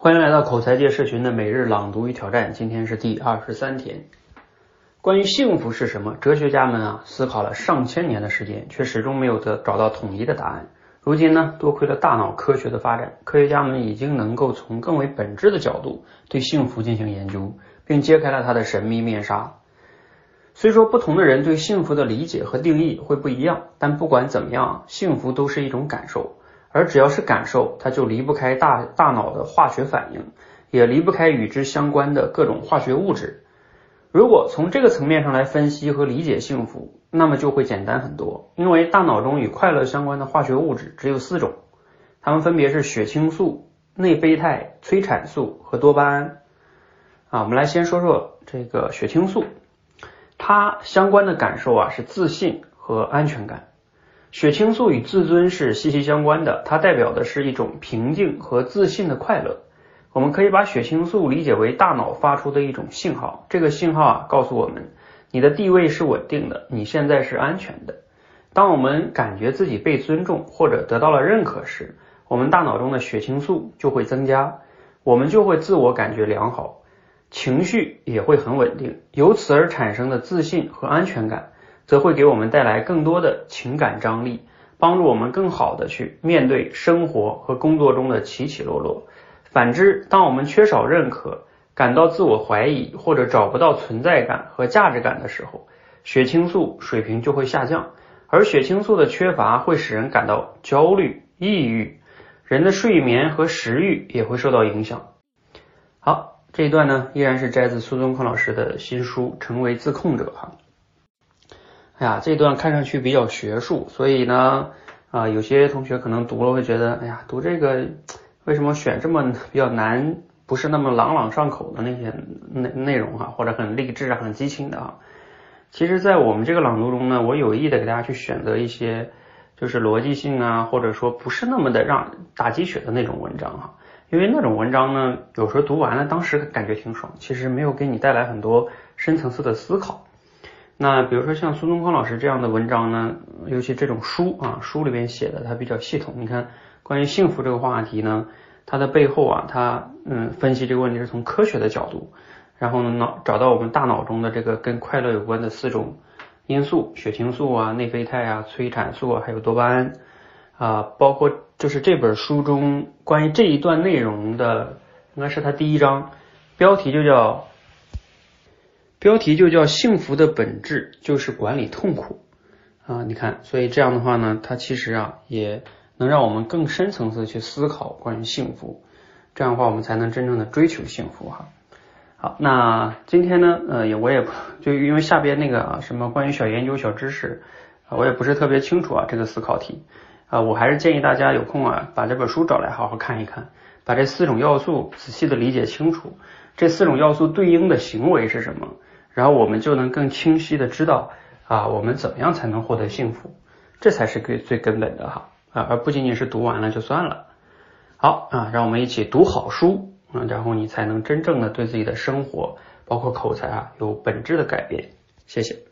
欢迎来到口才界社群的每日朗读与挑战，今天是第二十三天。关于幸福是什么，哲学家们啊思考了上千年的时间，却始终没有得找到统一的答案。如今呢，多亏了大脑科学的发展，科学家们已经能够从更为本质的角度对幸福进行研究，并揭开了它的神秘面纱。虽说不同的人对幸福的理解和定义会不一样，但不管怎么样，幸福都是一种感受。而只要是感受，它就离不开大大脑的化学反应，也离不开与之相关的各种化学物质。如果从这个层面上来分析和理解幸福，那么就会简单很多。因为大脑中与快乐相关的化学物质只有四种，它们分别是血清素、内啡肽、催产素和多巴胺。啊，我们来先说说这个血清素，它相关的感受啊是自信和安全感。血清素与自尊是息息相关的，它代表的是一种平静和自信的快乐。我们可以把血清素理解为大脑发出的一种信号，这个信号啊告诉我们，你的地位是稳定的，你现在是安全的。当我们感觉自己被尊重或者得到了认可时，我们大脑中的血清素就会增加，我们就会自我感觉良好，情绪也会很稳定，由此而产生的自信和安全感。则会给我们带来更多的情感张力，帮助我们更好的去面对生活和工作中的起起落落。反之，当我们缺少认可，感到自我怀疑或者找不到存在感和价值感的时候，血清素水平就会下降，而血清素的缺乏会使人感到焦虑、抑郁，人的睡眠和食欲也会受到影响。好，这一段呢依然是摘自苏东坡老师的新书《成为自控者》哈。哎呀，这段看上去比较学术，所以呢，啊，有些同学可能读了会觉得，哎呀，读这个为什么选这么比较难，不是那么朗朗上口的那些内内容哈，或者很励志啊、很激情的啊。其实，在我们这个朗读中呢，我有意的给大家去选择一些就是逻辑性啊，或者说不是那么的让打鸡血的那种文章哈，因为那种文章呢，有时候读完了当时感觉挺爽，其实没有给你带来很多深层次的思考。那比如说像苏东坡老师这样的文章呢，尤其这种书啊，书里边写的它比较系统。你看，关于幸福这个话题呢，它的背后啊，它嗯分析这个问题是从科学的角度，然后呢脑找到我们大脑中的这个跟快乐有关的四种因素：血清素啊、内啡肽啊、催产素啊，还有多巴胺啊，包括就是这本书中关于这一段内容的，应该是它第一章，标题就叫。标题就叫“幸福的本质就是管理痛苦”啊，你看，所以这样的话呢，它其实啊也能让我们更深层次的去思考关于幸福，这样的话我们才能真正的追求幸福哈。好，那今天呢，呃，也我也就因为下边那个啊什么关于小研究小知识啊，我也不是特别清楚啊这个思考题啊，我还是建议大家有空啊把这本书找来好好看一看，把这四种要素仔细的理解清楚，这四种要素对应的行为是什么。然后我们就能更清晰的知道啊，我们怎么样才能获得幸福，这才是最最根本的哈啊，而不仅仅是读完了就算了。好啊，让我们一起读好书啊，然后你才能真正的对自己的生活，包括口才啊，有本质的改变。谢谢。